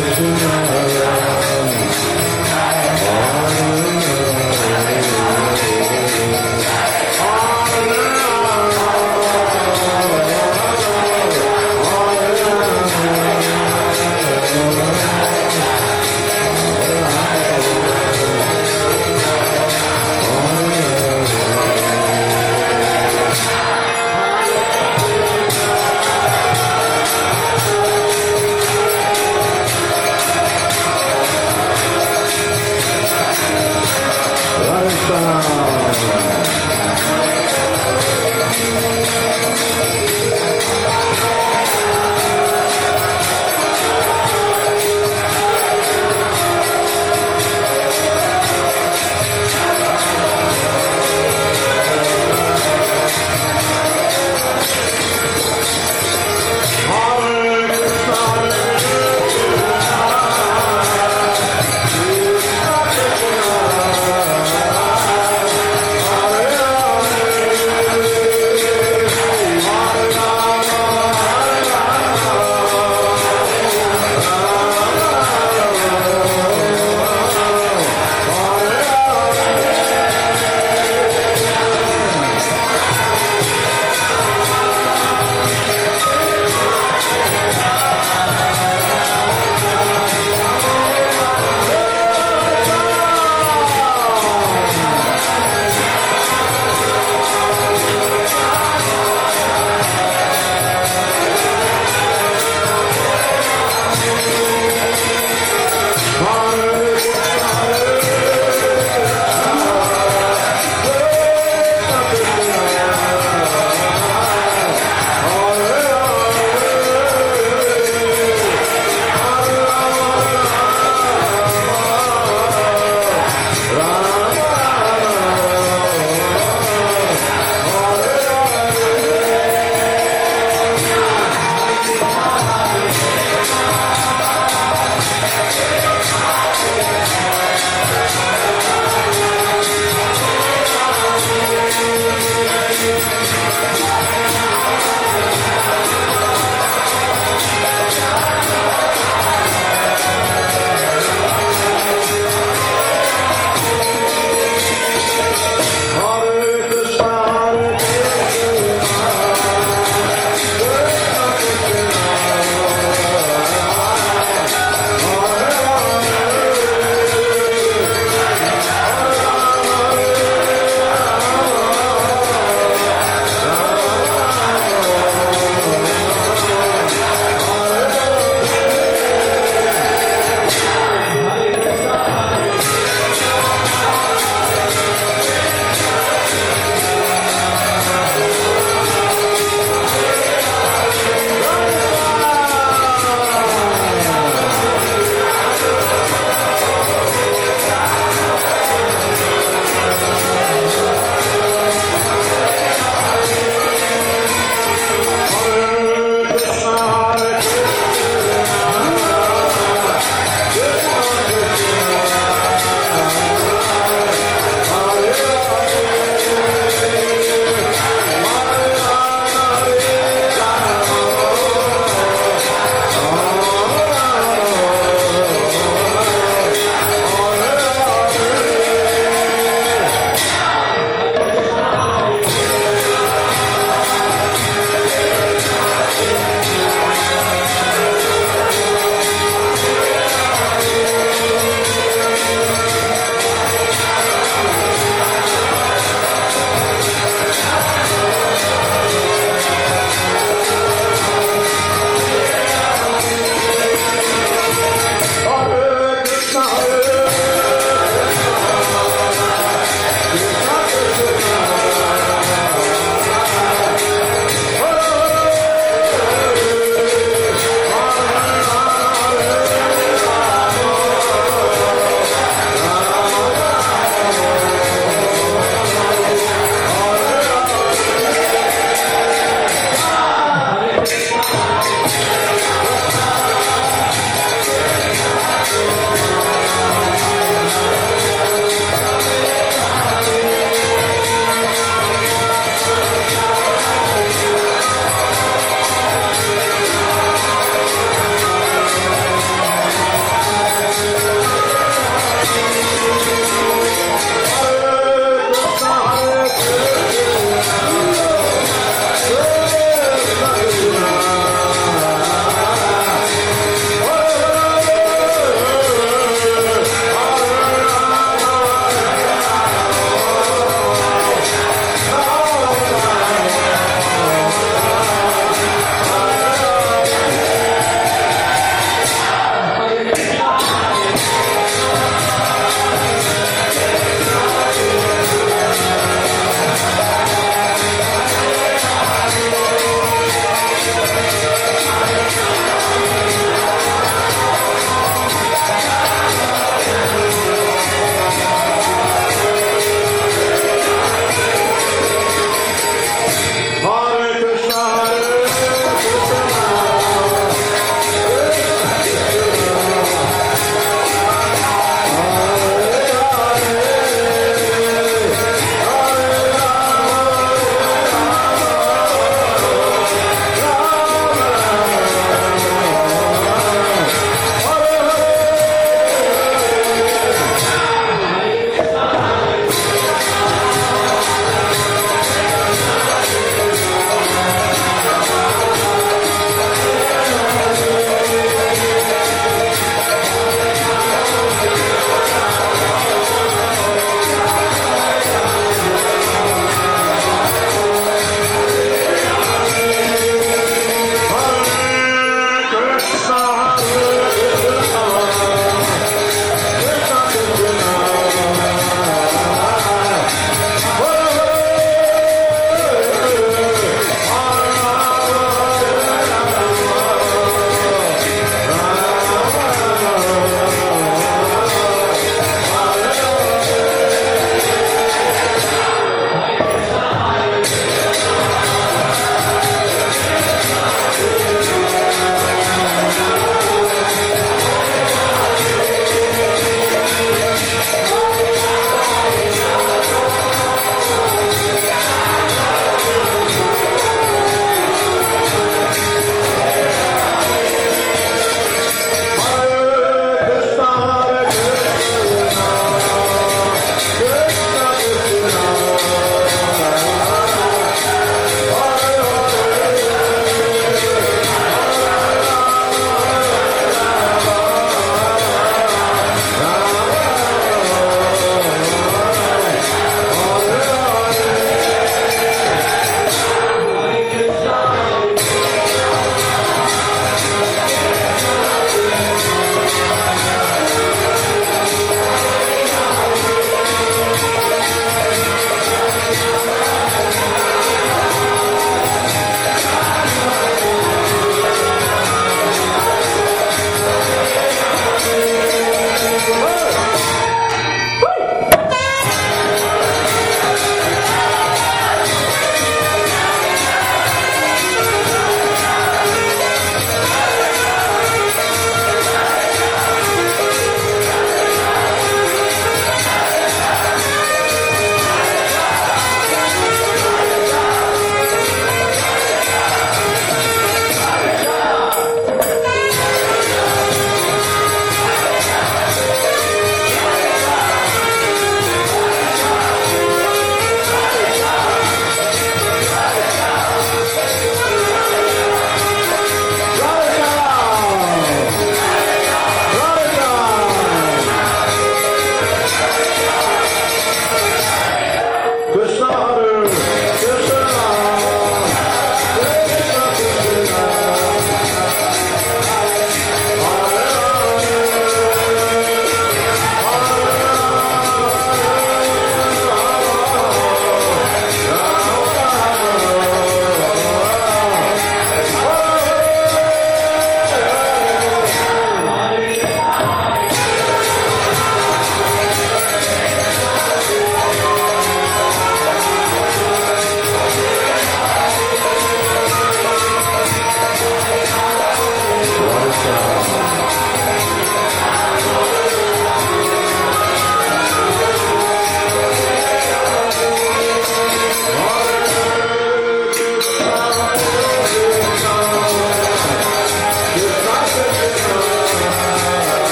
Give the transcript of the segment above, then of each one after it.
Hare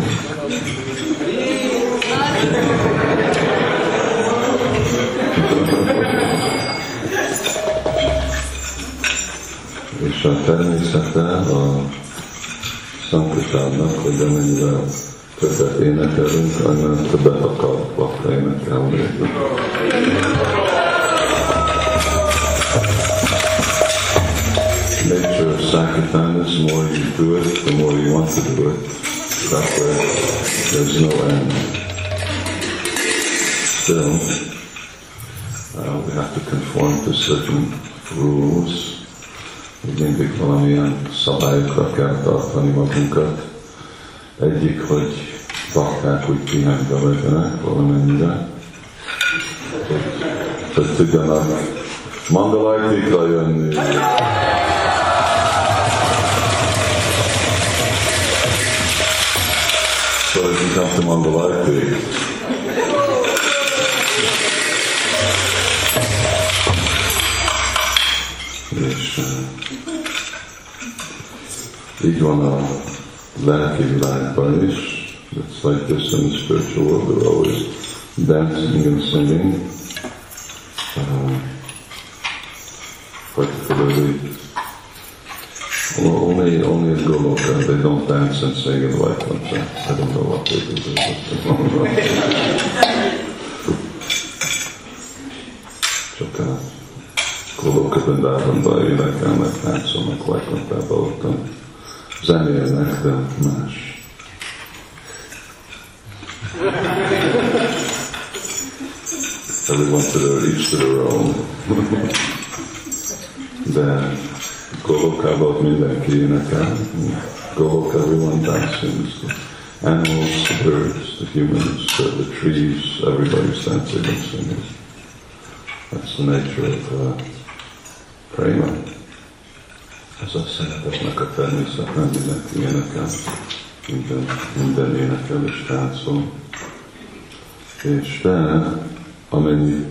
day. és a szankutánnak, hogy amennyivel többet énekelünk, annál többet akar bakra énekelni. is the more you do it, the more you want to do it. There's no end. Still, uh, we have to conform to certain rules. Mindig valamilyen szabályokra kell tartani magunkat. Egyik, hogy bakták úgy pihenve legyenek valamennyire. Hogy tudjanak mandalajtikra jönni. So as you come to Mandalati, és uh, így van a lelki világban is. It's like this in the spiritual world. They're always dancing and singing. Uh, particularly well, only only in Goloka they don't dance and sing in Vaikuntha. I don't know what they do. Csak a Goloka Vrindavanban énekelnek, táncolnak Vaikunthába, ott zenélnek, de más. Everyone to their, each to their own. de Golokában ott mindenki énekel. Golok, everyone dances. The animals, the birds, the humans, the, trees, everybody's dancing and singing. That's the nature of uh, prema. Ez a szeretetnek a természet, nem mindenki énekel. Minden, minden énekel és táncol. És de, amennyi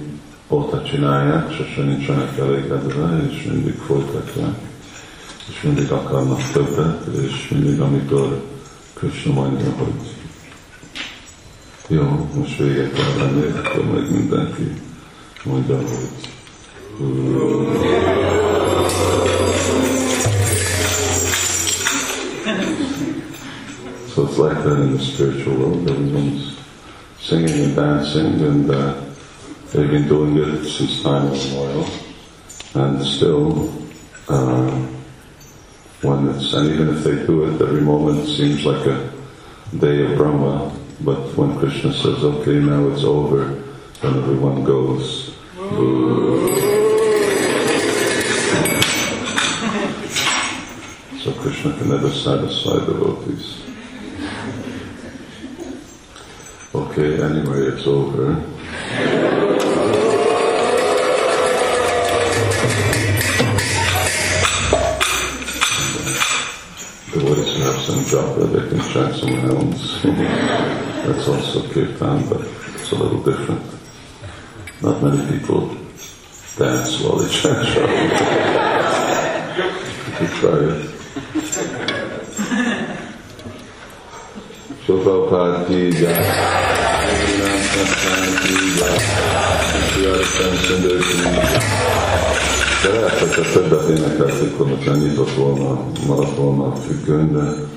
óta csinálják, sose nincsenek elégedve, és mindig folytatják, és mindig akarnak többet, és mindig amikor Krishna mondja, hogy jó, most kell lenni, akkor meg mindenki mondja, hogy So it's like that in the spiritual world. Everyone's singing and dancing, and uh, they've been doing it since time immemorial. And still, uh, it's, and even if they do it, every moment seems like a day of Brahma. But when Krishna says, okay, now it's over, then everyone goes, So Krishna can never satisfy devotees. Okay, anyway, it's over. Have some japa, they can chant some rounds. That's also kirtan, but it's a little different. Not many people dance while they chant japa. You try it. Prabhupada jai. Santan ki jai. Sundar ki jai. Nyitott volna, maradt volna a úgy